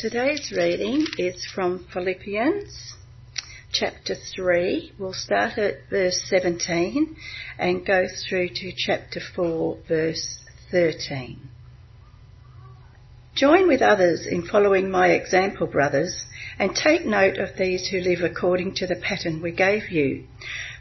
Today's reading is from Philippians chapter 3. We'll start at verse 17 and go through to chapter 4, verse 13. Join with others in following my example, brothers, and take note of these who live according to the pattern we gave you.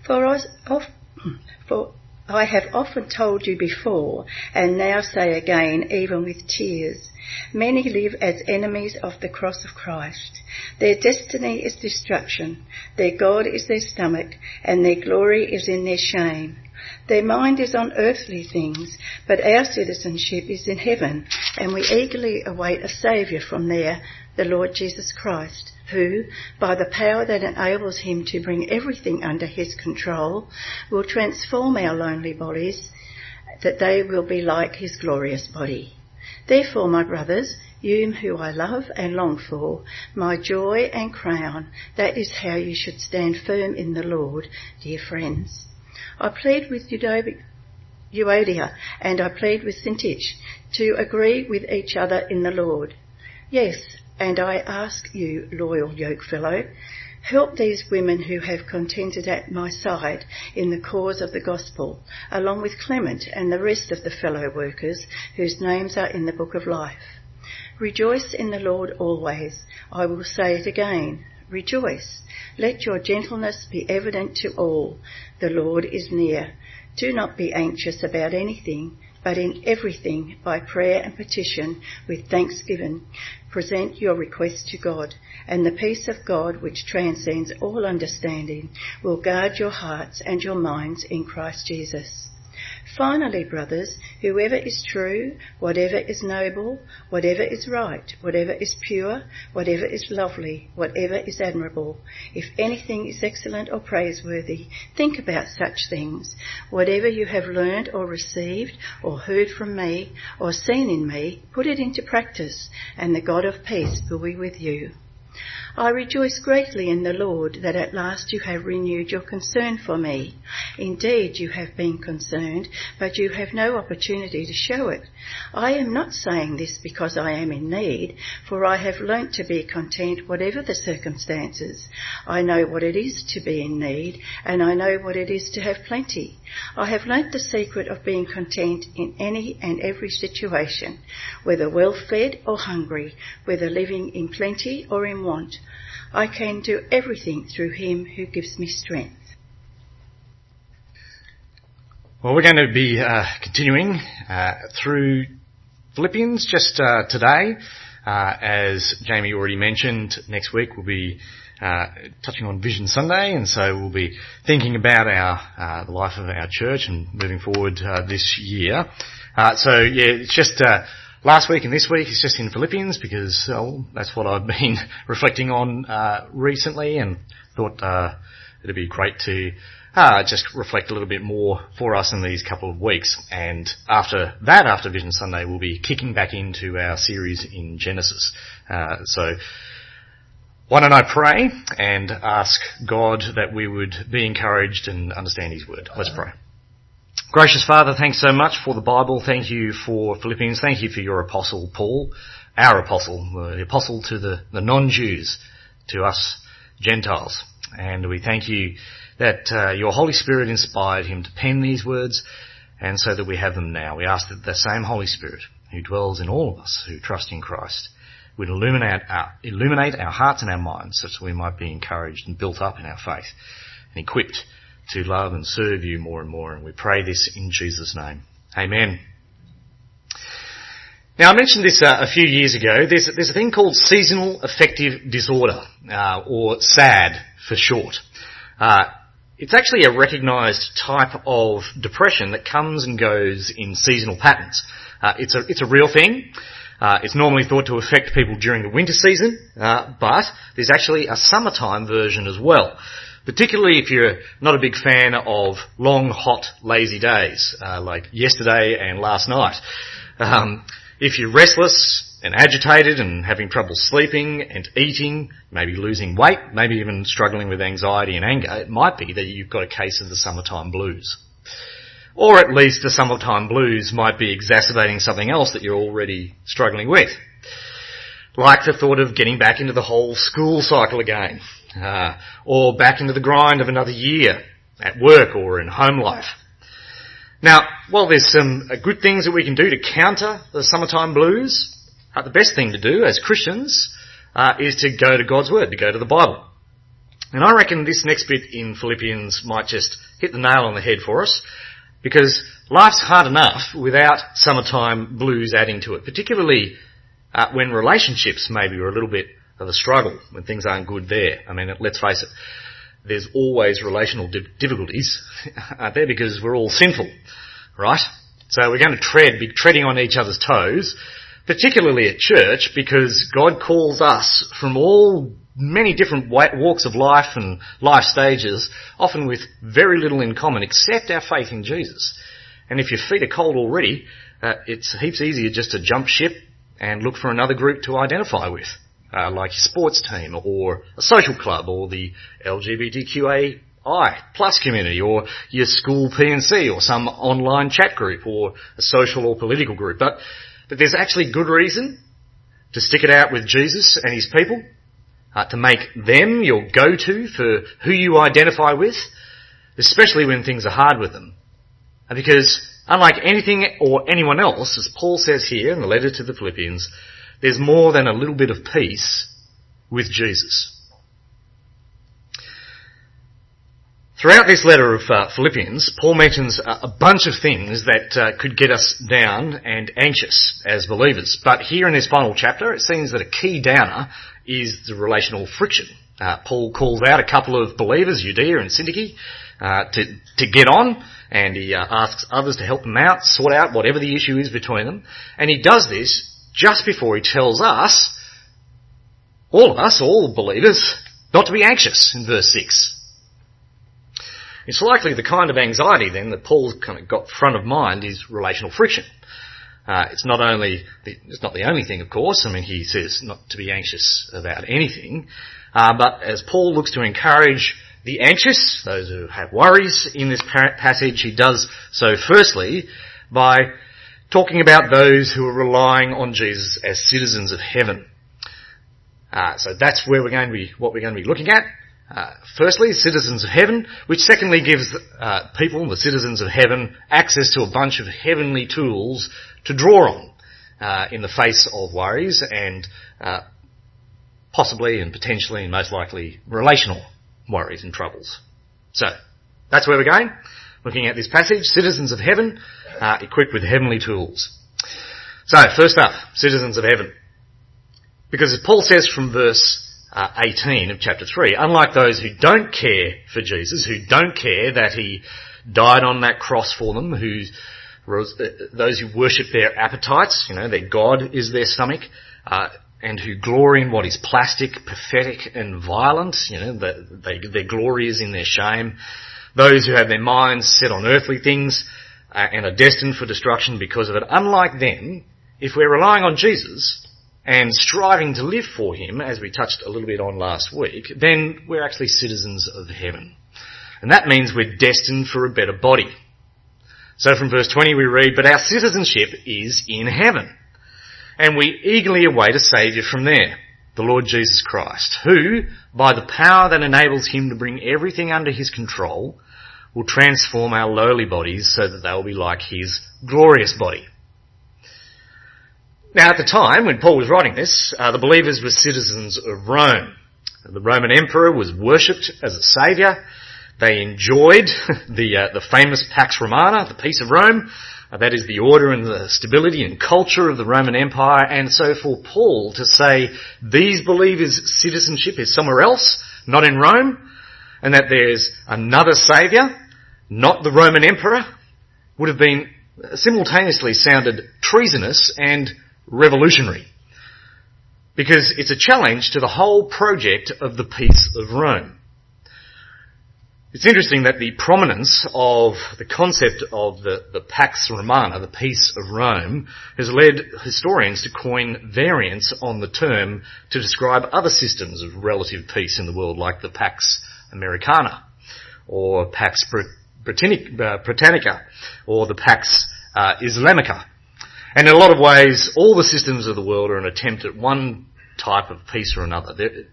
For, I, for I have often told you before, and now say again, even with tears. Many live as enemies of the cross of Christ. Their destiny is destruction. Their God is their stomach, and their glory is in their shame. Their mind is on earthly things, but our citizenship is in heaven, and we eagerly await a Saviour from there, the Lord Jesus Christ, who, by the power that enables him to bring everything under his control, will transform our lonely bodies that they will be like his glorious body. Therefore, my brothers, you who I love and long for, my joy and crown, that is how you should stand firm in the Lord, dear friends. I plead with Euodia and I plead with Syntyche to agree with each other in the Lord. Yes, and I ask you, loyal yokefellow, help these women who have contended at my side in the cause of the gospel, along with Clement and the rest of the fellow workers whose names are in the book of life. Rejoice in the Lord always. I will say it again. Rejoice. Let your gentleness be evident to all. The Lord is near. Do not be anxious about anything, but in everything, by prayer and petition, with thanksgiving, present your requests to God, and the peace of God, which transcends all understanding, will guard your hearts and your minds in Christ Jesus. Finally, brothers, whoever is true, whatever is noble, whatever is right, whatever is pure, whatever is lovely, whatever is admirable, if anything is excellent or praiseworthy, think about such things. Whatever you have learned or received or heard from me or seen in me, put it into practice, and the God of peace will be with you. I rejoice greatly in the Lord that at last you have renewed your concern for me. Indeed, you have been concerned, but you have no opportunity to show it. I am not saying this because I am in need, for I have learnt to be content whatever the circumstances. I know what it is to be in need, and I know what it is to have plenty. I have learnt the secret of being content in any and every situation, whether well fed or hungry, whether living in plenty or in want. I can do everything through him who gives me strength. Well, we're going to be uh, continuing uh, through Philippians just uh, today. Uh, as Jamie already mentioned, next week we'll be uh, touching on Vision Sunday, and so we'll be thinking about our uh, the life of our church and moving forward this year. so yeah, it's just Last week and this week is just in Philippians because oh, that's what I've been reflecting on uh, recently, and thought uh, it'd be great to uh, just reflect a little bit more for us in these couple of weeks. And after that, after Vision Sunday, we'll be kicking back into our series in Genesis. Uh, so. Why don't I pray and ask God that we would be encouraged and understand His Word? Let's pray. Gracious Father, thanks so much for the Bible. Thank you for Philippians. Thank you for your apostle Paul, our apostle, the apostle to the, the non-Jews, to us Gentiles. And we thank you that uh, your Holy Spirit inspired him to pen these words and so that we have them now. We ask that the same Holy Spirit who dwells in all of us who trust in Christ would illuminate our, illuminate our hearts and our minds such that we might be encouraged and built up in our faith and equipped to love and serve you more and more. And we pray this in Jesus' name. Amen. Now, I mentioned this uh, a few years ago. There's, there's a thing called seasonal affective disorder, uh, or SAD for short. Uh, it's actually a recognised type of depression that comes and goes in seasonal patterns. Uh, it's a it's a real thing. Uh, it's normally thought to affect people during the winter season, uh, but there's actually a summertime version as well particularly if you're not a big fan of long, hot, lazy days, uh, like yesterday and last night. Um, if you're restless and agitated and having trouble sleeping and eating, maybe losing weight, maybe even struggling with anxiety and anger, it might be that you've got a case of the summertime blues. Or at least the summertime blues might be exacerbating something else that you're already struggling with. like the thought of getting back into the whole school cycle again, uh, or back into the grind of another year at work or in home life. Now, while there's some uh, good things that we can do to counter the summertime blues, uh, the best thing to do as Christians uh, is to go to God's Word, to go to the Bible. And I reckon this next bit in Philippians might just hit the nail on the head for us, because life's hard enough without summertime blues adding to it, particularly uh, when relationships maybe are a little bit of a struggle, when things aren't good there. I mean, let's face it, there's always relational difficulties, aren't there? Because we're all sinful, right? So we're going to tread, be treading on each other's toes, particularly at church, because God calls us from all many different walks of life and life stages, often with very little in common except our faith in Jesus. And if your feet are cold already, uh, it's heaps easier just to jump ship and look for another group to identify with uh, like your sports team or a social club or the LGBTQAI plus community or your school P&C or some online chat group or a social or political group. But, but there's actually good reason to stick it out with Jesus and his people, uh, to make them your go-to for who you identify with, especially when things are hard with them. Because unlike anything or anyone else, as Paul says here in the letter to the Philippians, there's more than a little bit of peace with Jesus. Throughout this letter of uh, Philippians, Paul mentions a, bunch of things that uh, could get us down and anxious as believers. But here in this final chapter, it seems that a key downer is the relational friction. Uh, Paul calls out a couple of believers, Euodia and Syntyche, uh, to, to get on, and he uh, asks others to help them out, sort out whatever the issue is between them. And he does this just before he tells us, all of us, all believers, not to be anxious in verse 6. It's likely the kind of anxiety then that Paul's kind of got front of mind is relational friction. Uh, it's not only the, it's not the only thing, of course. I mean, he says not to be anxious about anything, uh, but as Paul looks to encourage the anxious, those who have worries in this passage, he does so firstly by talking about those who are relying on Jesus as citizens of heaven. Uh, so that's where we're going to be, what we're going to be looking at. Uh, firstly, citizens of heaven, which secondly gives uh, people, the citizens of heaven, access to a bunch of heavenly tools to draw on uh, in the face of worries and uh, possibly and potentially and most likely relational worries and troubles. So that's where we're going. Looking at this passage, citizens of heaven, uh, equipped with heavenly tools. So, first up, citizens of heaven. Because as Paul says from verse uh, 18 of chapter 3, unlike those who don't care for Jesus, who don't care that he died on that cross for them, who uh, those who worship their appetites, you know, their God is their stomach, uh, and who glory in what is plastic, pathetic, and violent, you know, the, they, their glory is in their shame. Those who have their minds set on earthly things, uh, and are destined for destruction because of it. Unlike them, if we're relying on Jesus and striving to live for Him, as we touched a little bit on last week, then we're actually citizens of heaven. And that means we're destined for a better body. So from verse 20 we read, But our citizenship is in heaven, and we eagerly await a Saviour from there, the Lord Jesus Christ, who, by the power that enables Him to bring everything under His control, will transform our lowly bodies so that they will be like his glorious body. Now at the time when Paul was writing this, uh, the believers were citizens of Rome. The Roman emperor was worshipped as a saviour. They enjoyed the, uh, the famous Pax Romana, the peace of Rome. Uh, that is the order and the stability and culture of the Roman Empire. And so for Paul to say these believers' citizenship is somewhere else, not in Rome, and that there's another saviour, not the Roman emperor, would have been uh, simultaneously sounded treasonous and revolutionary. Because it's a challenge to the whole project of the peace of Rome. It's interesting that the prominence of the concept of the, the Pax Romana, the peace of Rome, has led historians to coin variants on the term to describe other systems of relative peace in the world, like the Pax Americana or Pax uh, Britannica or the Pax uh, Islamica. And in a lot of ways, all the systems of the world are an attempt at one type of peace or another. They're,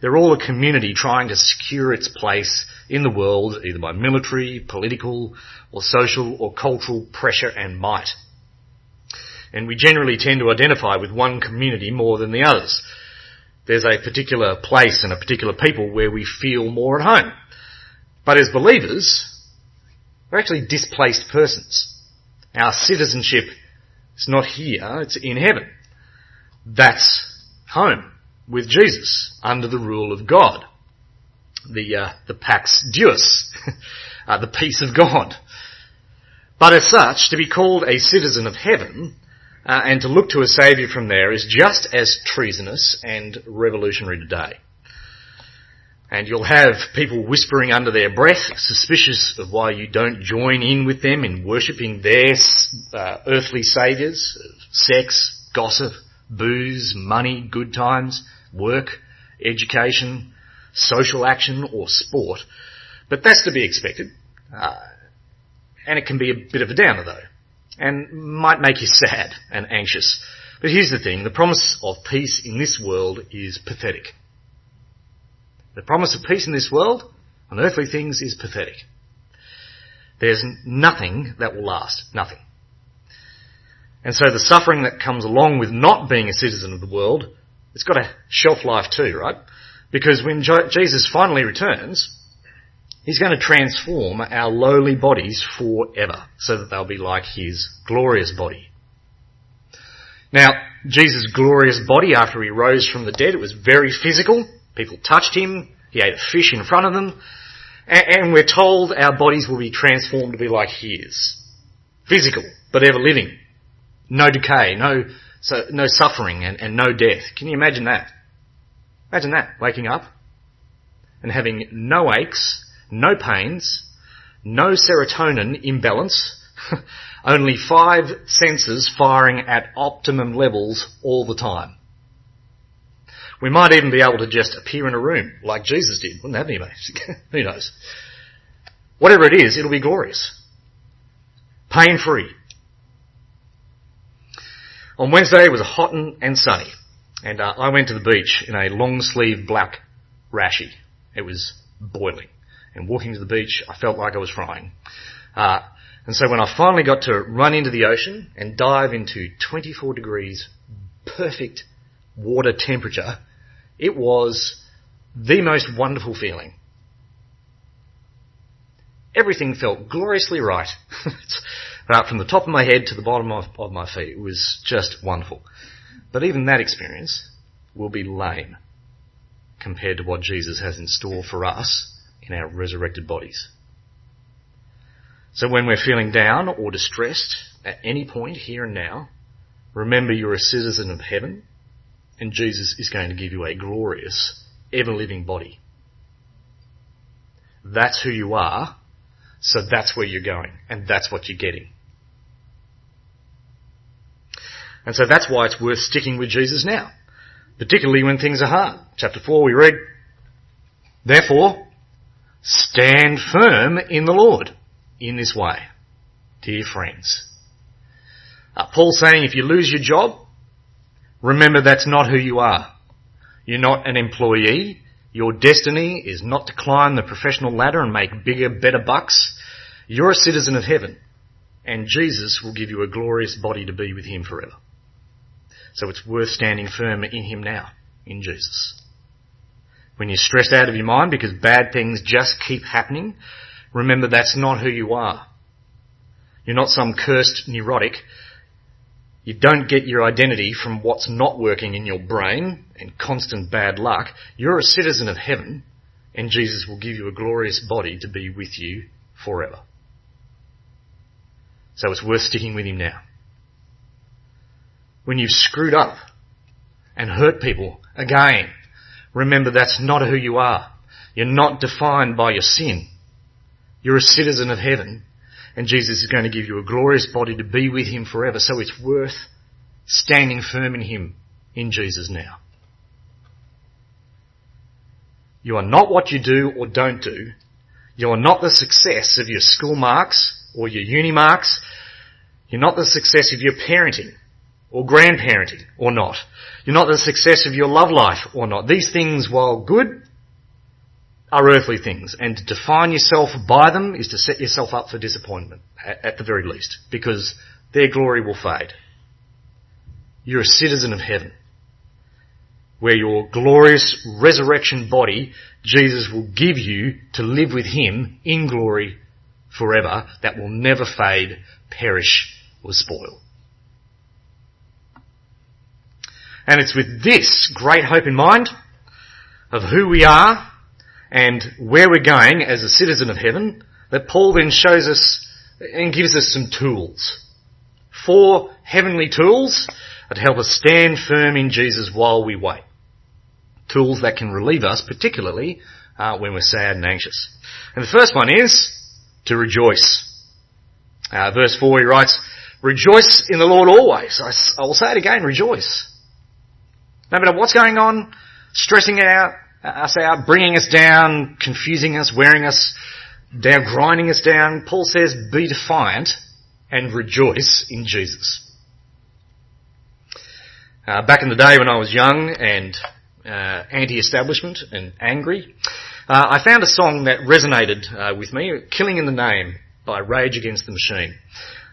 they're all a community trying to secure its place in the world, either by military, political, or social or cultural pressure and might. And we generally tend to identify with one community more than the others. There's a particular place and a particular people where we feel more at home. But as believers, we're actually displaced persons. Our citizenship is not here, it's in heaven. That's home with Jesus under the rule of God. The, uh, the Pax Deus, uh, the peace of God. But as such, to be called a citizen of heaven uh, and to look to a saviour from there is just as treasonous and revolutionary today. And you'll have people whispering under their breath, suspicious of why you don't join in with them in worshipping their uh, earthly saviours, sex, gossip, booze, money, good times, work, education, social action, or sport. But that's to be expected. Uh, and it can be a bit of a downer though. And might make you sad and anxious. But here's the thing, the promise of peace in this world is pathetic. The promise of peace in this world on earthly things is pathetic. There's nothing that will last. Nothing. And so the suffering that comes along with not being a citizen of the world, it's got a shelf life too, right? Because when Jesus finally returns, He's going to transform our lowly bodies forever so that they'll be like His glorious body. Now, Jesus' glorious body after He rose from the dead, it was very physical. People touched Him. He ate a fish in front of them. And we're told our bodies will be transformed to be like His. Physical, but ever living no decay, no, so, no suffering and, and no death. Can you imagine that? Imagine that, waking up and having no aches, no pains, no serotonin imbalance, only five senses firing at optimum levels all the time. We might even be able to just appear in a room like Jesus did. Wouldn't that be amazing? Who knows? Whatever it is, it'll be glorious. Pain free. On Wednesday it was hot and sunny, and uh, I went to the beach in a long sleeve black rashie. It was boiling, and walking to the beach I felt like I was frying. Uh, and so when I finally got to run into the ocean and dive into 24 degrees perfect water temperature, it was the most wonderful feeling. Everything felt gloriously right. But from the top of my head to the bottom of, of my feet, it was just wonderful. But even that experience will be lame compared to what Jesus has in store for us in our resurrected bodies. So when we're feeling down or distressed at any point here and now, remember you're a citizen of heaven and Jesus is going to give you a glorious, ever living body. That's who you are so that's where you're going, and that's what you're getting. And so that's why it's worth sticking with Jesus now, particularly when things are hard. Chapter 4 we read, Therefore, stand firm in the Lord in this way, dear friends. Uh, Paul's saying if you lose your job, remember that's not who you are. You're not an employee. Your destiny is not to climb the professional ladder and make bigger, better bucks. You're a citizen of heaven, and Jesus will give you a glorious body to be with him forever. So it's worth standing firm in him now, in Jesus. When you're stressed out of your mind because bad things just keep happening, remember that's not who you are. You're not some cursed neurotic you don't get your identity from what's not working in your brain and constant bad luck. You're a citizen of heaven and Jesus will give you a glorious body to be with you forever. So it's worth sticking with him now. When you've screwed up and hurt people again, remember that's not who you are. You're not defined by your sin. You're a citizen of heaven and Jesus is going to give you a glorious body to be with him forever. So it's worth standing firm in him in Jesus now. You are not what you do or don't do. You are not the success of your school marks or your uni marks. You're not the success of your parenting or grandparenting or not. You're not the success of your love life or not. These things, while good, are earthly things. And to define yourself by them is to set yourself up for disappointment, at the very least, because their glory will fade. You're a citizen of heaven, where your glorious resurrection body, Jesus will give you to live with Him in glory forever, that will never fade, perish, or spoil. And it's with this great hope in mind of who we are and where we're going as a citizen of heaven that Paul then shows us and gives us some tools. Four heavenly tools that help us stand firm in Jesus while we wait. Tools that can relieve us, particularly uh, when we're sad and anxious. And the first one is to rejoice. Uh, verse 4 he writes, Rejoice in the Lord always. I, I will say it again, rejoice. No matter what's going on, stressing it out, us out, bringing us down, confusing us, wearing us down, grinding us down, Paul says, be defiant and rejoice in Jesus. Uh, back in the day when I was young and uh, anti-establishment and angry, uh, I found a song that resonated uh, with me, "Killing in the Name" by Rage Against the Machine.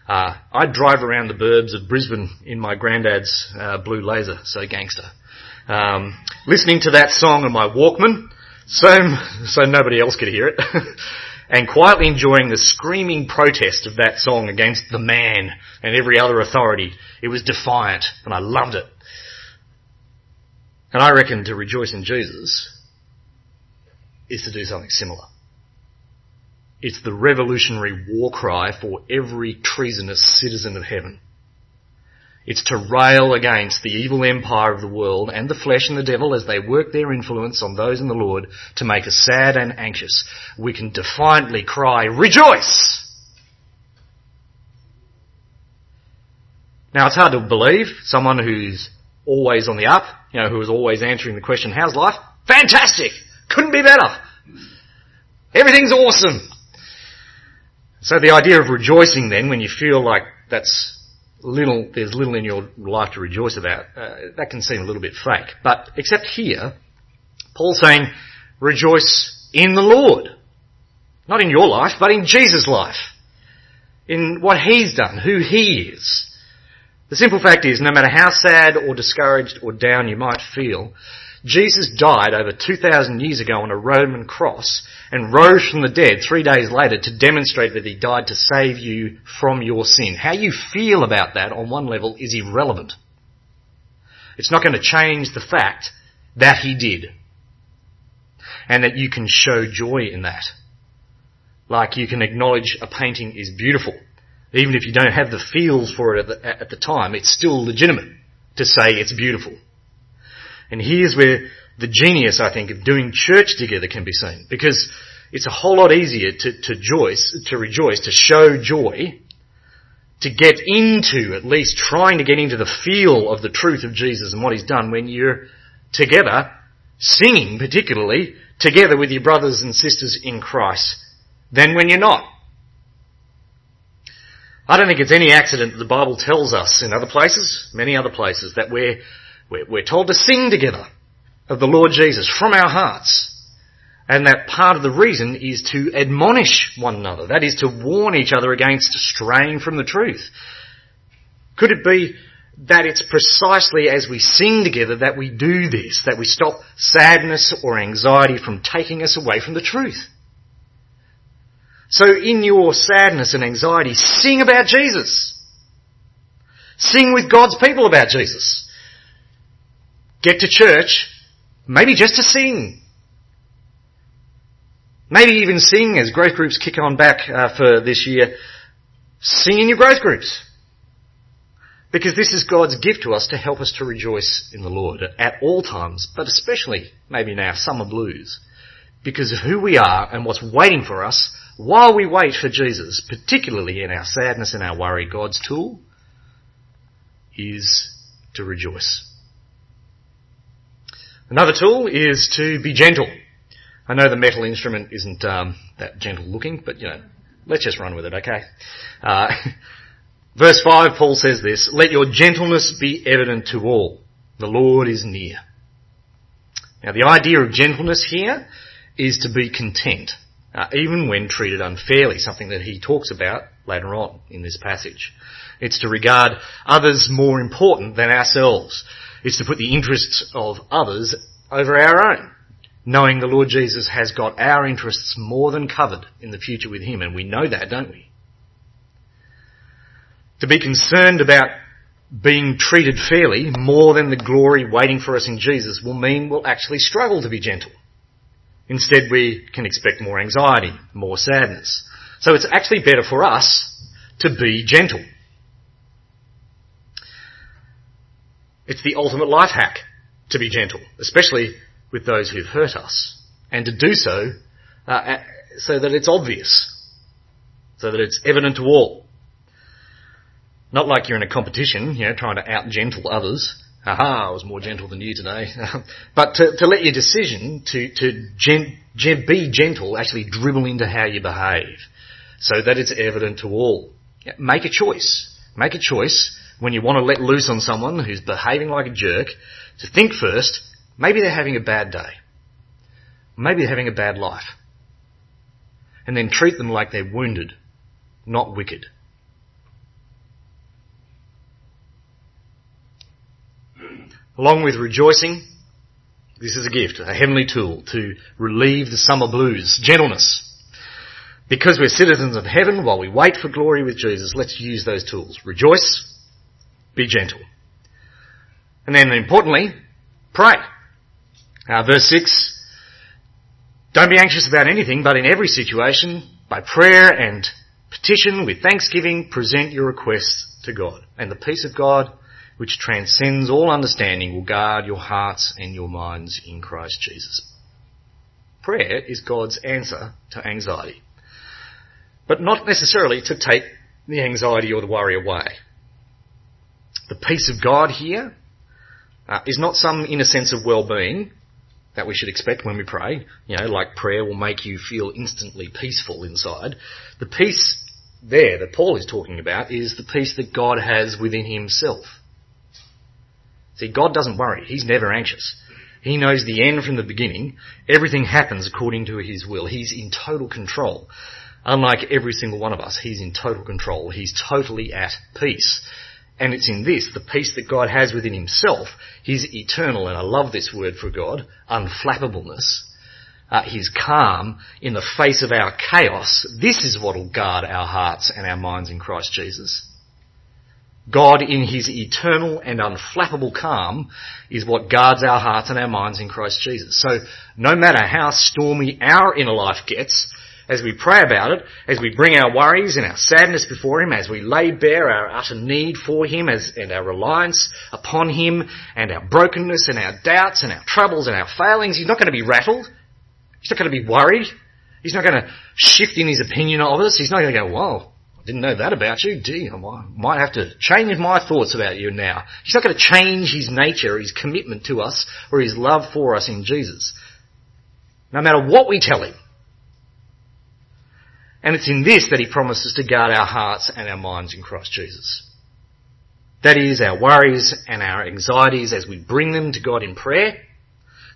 Uh, I'd drive around the burbs of Brisbane in my granddad's uh, blue laser, so gangster um, listening to that song on my Walkman, so so nobody else could hear it, and quietly enjoying the screaming protest of that song against the man and every other authority. It was defiant, and I loved it. And I reckon to rejoice in Jesus is to do something similar. It's the revolutionary war cry for every treasonous citizen of heaven. It's to rail against the evil empire of the world and the flesh and the devil as they work their influence on those in the Lord to make us sad and anxious. We can defiantly cry, rejoice! Now it's hard to believe someone who's always on the up, you know, who is always answering the question, how's life? Fantastic! Couldn't be better! Everything's awesome! So the idea of rejoicing then, when you feel like that's little, there's little in your life to rejoice about, uh, that can seem a little bit fake. But except here, Paul's saying, rejoice in the Lord. Not in your life, but in Jesus' life. In what He's done, who He is. The simple fact is, no matter how sad or discouraged or down you might feel, Jesus died over 2,000 years ago on a Roman cross and rose from the dead three days later to demonstrate that he died to save you from your sin. How you feel about that on one level is irrelevant. It's not going to change the fact that he did. And that you can show joy in that. Like you can acknowledge a painting is beautiful. Even if you don't have the feels for it at the, at the time, it's still legitimate to say it's beautiful. And here's where the genius, I think, of doing church together can be seen. Because it's a whole lot easier to, to, joyce, to rejoice, to show joy, to get into, at least trying to get into the feel of the truth of Jesus and what He's done when you're together, singing particularly, together with your brothers and sisters in Christ, than when you're not. I don't think it's any accident that the Bible tells us in other places, many other places, that we're we're, told to sing together of the Lord Jesus from our hearts. And that part of the reason is to admonish one another. That is to warn each other against straying from the truth. Could it be that it's precisely as we sing together that we do this, that we stop sadness or anxiety from taking us away from the truth? So in your sadness and anxiety, sing about Jesus. Sing with God's people about Jesus get to church, maybe just to sing. Maybe even sing as growth groups kick on back uh, for this year. Sing in your growth groups. Because this is God's gift to us to help us to rejoice in the Lord at all times, but especially maybe now summer blues. Because of who we are and what's waiting for us while we wait for Jesus, particularly in our sadness and our worry, God's tool is to rejoice. Another tool is to be gentle. I know the metal instrument isn't um, that gentle looking, but you know, let's just run with it, okay? Uh, Verse 5, Paul says this, Let your gentleness be evident to all. The Lord is near. Now the idea of gentleness here is to be content, uh, even when treated unfairly, something that he talks about later on in this passage. It's to regard others more important than ourselves. It's to put the interests of others over our own, knowing the Lord Jesus has got our interests more than covered in the future with Him, and we know that, don't we? To be concerned about being treated fairly more than the glory waiting for us in Jesus will mean we'll actually struggle to be gentle. Instead, we can expect more anxiety, more sadness. So it's actually better for us to be gentle. It's the ultimate life hack to be gentle, especially with those who've hurt us, and to do so uh, so that it's obvious, so that it's evident to all. Not like you're in a competition, you know, trying to out gentle others. Aha, I was more gentle than you today. but to, to, let your decision to, to gen, gen, be gentle actually dribble into how you behave so that it's evident to all. Make a choice. Make a choice when you want to let loose on someone who's behaving like a jerk to think first, maybe they're having a bad day. Maybe they're having a bad life. And then treat them like they're wounded, not wicked. Along with rejoicing, this is a gift, a heavenly tool to relieve the summer blues. Gentleness. Because we're citizens of heaven while we wait for glory with Jesus, let's use those tools. Rejoice, be gentle. And then importantly, pray. Uh, verse 6, don't be anxious about anything, but in every situation, by prayer and petition with thanksgiving, present your requests to God. And the peace of God, which transcends all understanding will guard your hearts and your minds in Christ Jesus. Prayer is God's answer to anxiety, but not necessarily to take the anxiety or the worry away. The peace of God here uh, is not some inner sense of well-being that we should expect when we pray. You know, like prayer will make you feel instantly peaceful inside. The peace there that Paul is talking about is the peace that God has within himself. See, God doesn't worry. He's never anxious. He knows the end from the beginning. Everything happens according to His will. He's in total control. Unlike every single one of us, He's in total control. He's totally at peace. And it's in this, the peace that God has within Himself, His eternal, and I love this word for God, unflappableness, uh, His calm in the face of our chaos. This is what will guard our hearts and our minds in Christ Jesus. God in his eternal and unflappable calm is what guards our hearts and our minds in Christ Jesus. So no matter how stormy our inner life gets, as we pray about it, as we bring our worries and our sadness before Him, as we lay bare our utter need for Him as, and our reliance upon Him and our brokenness and our doubts and our troubles and our failings, He's not going to be rattled. He's not going to be worried. He's not going to shift in His opinion of us. He's not going to go, whoa, I didn't know that about you. Gee, I might have to change my thoughts about you now. He's not going to change his nature, his commitment to us, or his love for us in Jesus. No matter what we tell him. And it's in this that he promises to guard our hearts and our minds in Christ Jesus. That is, our worries and our anxieties as we bring them to God in prayer.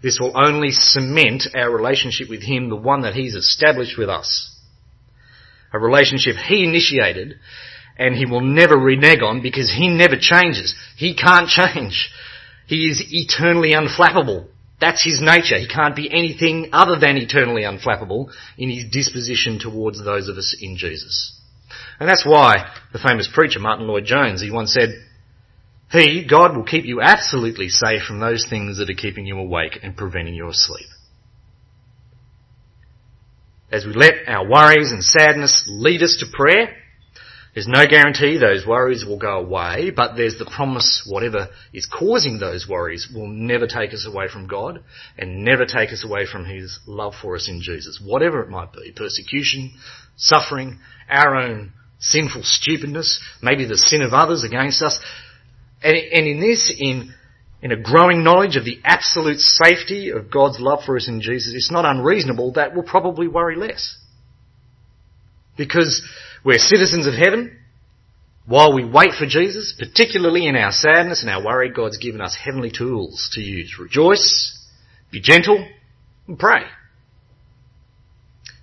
This will only cement our relationship with Him, the one that He's established with us a relationship he initiated and he will never renege on because he never changes. He can't change. He is eternally unflappable. That's his nature. He can't be anything other than eternally unflappable in his disposition towards those of us in Jesus. And that's why the famous preacher Martyn Lloyd-Jones, he once said, He, God, will keep you absolutely safe from those things that are keeping you awake and preventing your sleep as we let our worries and sadness lead us to prayer, there's no guarantee those worries will go away, but there's the promise whatever is causing those worries will never take us away from God and never take us away from His love for us in Jesus. Whatever it might be, persecution, suffering, our own sinful stupidness, maybe the sin of others against us. And, in this, in in a growing knowledge of the absolute safety of God's love for us in Jesus, it's not unreasonable that we'll probably worry less. Because we're citizens of heaven, While we wait for Jesus, particularly in our sadness and our worry, God's given us heavenly tools to use. Rejoice, be gentle, and pray.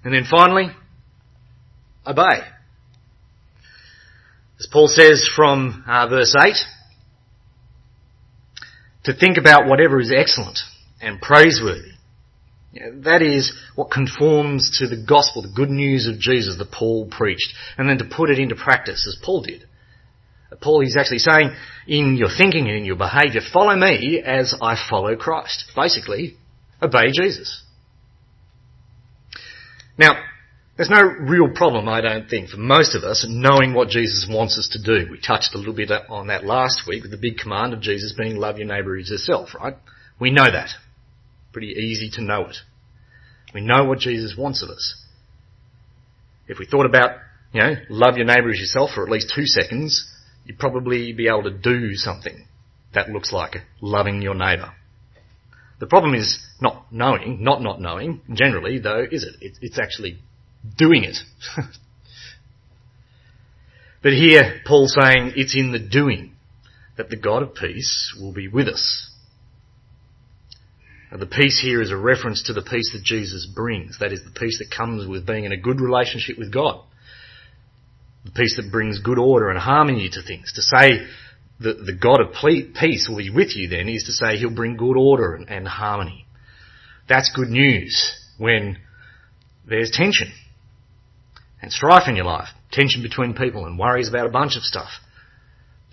And then finally, obey. As Paul says from uh, verse 8, to think about whatever is excellent and praiseworthy. That is what conforms to the gospel, the good news of Jesus that Paul preached, and then to put it into practice as Paul did. Paul is actually saying, in your thinking and in your behaviour, follow me as I follow Christ. Basically, obey Jesus. Now, there's no real problem, I don't think, for most of us knowing what Jesus wants us to do. We touched a little bit on that last week with the big command of Jesus being love your neighbour as yourself, right? We know that. Pretty easy to know it. We know what Jesus wants of us. If we thought about, you know, love your neighbour as yourself for at least two seconds, you'd probably be able to do something that looks like loving your neighbour. The problem is not knowing, not not knowing, generally though, is it? It's actually doing it. but here, Paul's saying it's in the doing that the God of peace will be with us. The peace here is a reference to the peace that Jesus brings. That is the peace that comes with being in a good relationship with God. The peace that brings good order and harmony to things. To say that the God of peace will be with you then is to say he'll bring good order and, and harmony. That's good news when there's tension and strife in your life, tension between people and worries about a bunch of stuff.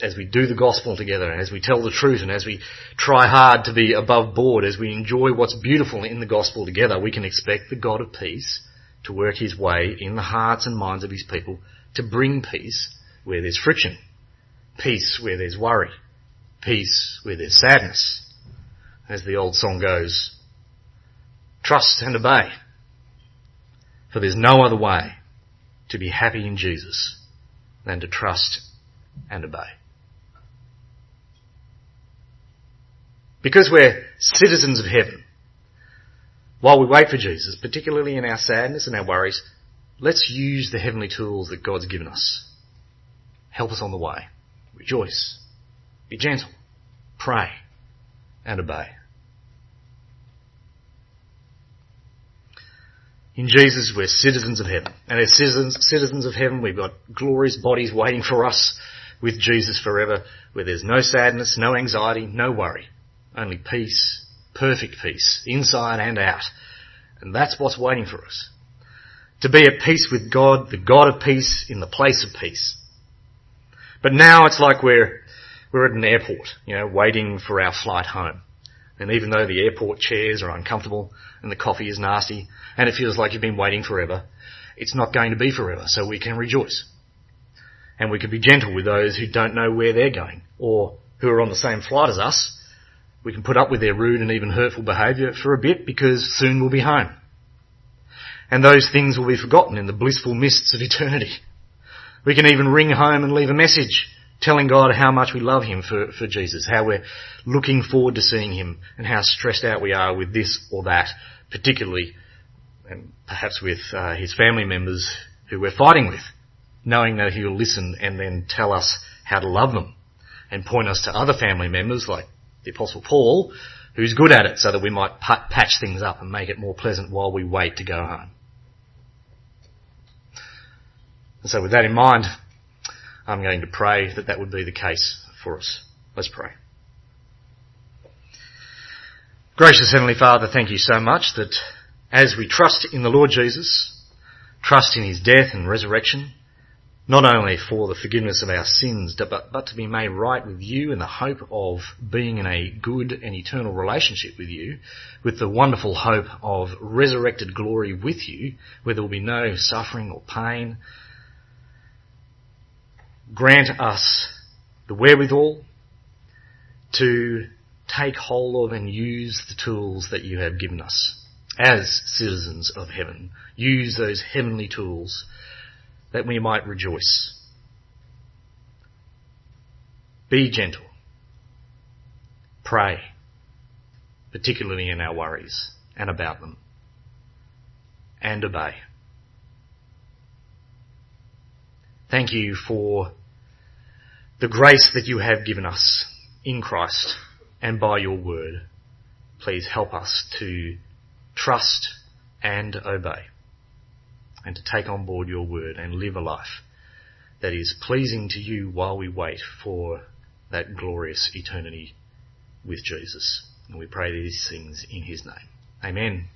As we do the gospel together, and as we tell the truth, and as we try hard to be above board, as we enjoy what's beautiful in the gospel together, we can expect the God of peace to work his way in the hearts and minds of his people to bring peace where there's friction, peace where there's worry, peace where there's sadness. As the old song goes, trust and obey, for there's no other way to be happy in Jesus than to trust and obey. Because we're citizens of heaven, while we wait for Jesus, particularly in our sadness and our worries, let's use the heavenly tools that God's given us. Help us on the way. Rejoice. Be gentle. Pray. And obey. In Jesus, we're citizens of heaven. And as citizens, citizens of heaven, we've got glorious bodies waiting for us with Jesus forever, where there's no sadness, no anxiety, no worry. Only peace, perfect peace, inside and out. And that's what's waiting for us. To be at peace with God, the God of peace, in the place of peace. But now it's like we're, we're at an airport, you know, waiting for our flight home. And even though the airport chairs are uncomfortable and the coffee is nasty and it feels like you've been waiting forever, it's not going to be forever, so we can rejoice. And we can be gentle with those who don't know where they're going or who are on the same flight as us. We can put up with their rude and even hurtful behaviour for a bit because soon we'll be home. And those things will be forgotten in the blissful mists of eternity. We can even ring home and leave a message telling God how much we love Him for, for Jesus, how we're looking forward to seeing Him, and how stressed out we are with this or that, particularly, and perhaps with uh, His family members who we're fighting with, knowing that He'll listen and then tell us how to love them, and point us to other family members like the Apostle Paul, who's good at it, so that we might patch things up and make it more pleasant while we wait to go home. And so with that in mind, I'm going to pray that that would be the case for us. Let's pray. Gracious Heavenly Father, thank you so much that as we trust in the Lord Jesus, trust in His death and resurrection, not only for the forgiveness of our sins, but, but to be made right with you in the hope of being in a good and eternal relationship with you, with the wonderful hope of resurrected glory with you, where there will be no suffering or pain, grant us the wherewithal to take hold of and use the tools that you have given us as citizens of heaven. Use those heavenly tools that we might rejoice. Be gentle. Pray, particularly in our worries and about them. And obey. Thank you for the grace that you have given us in Christ and by your word. Please help us to trust and obey and to take on board your word and live a life that is pleasing to you while we wait for that glorious eternity with Jesus. And we pray these things in his name. Amen.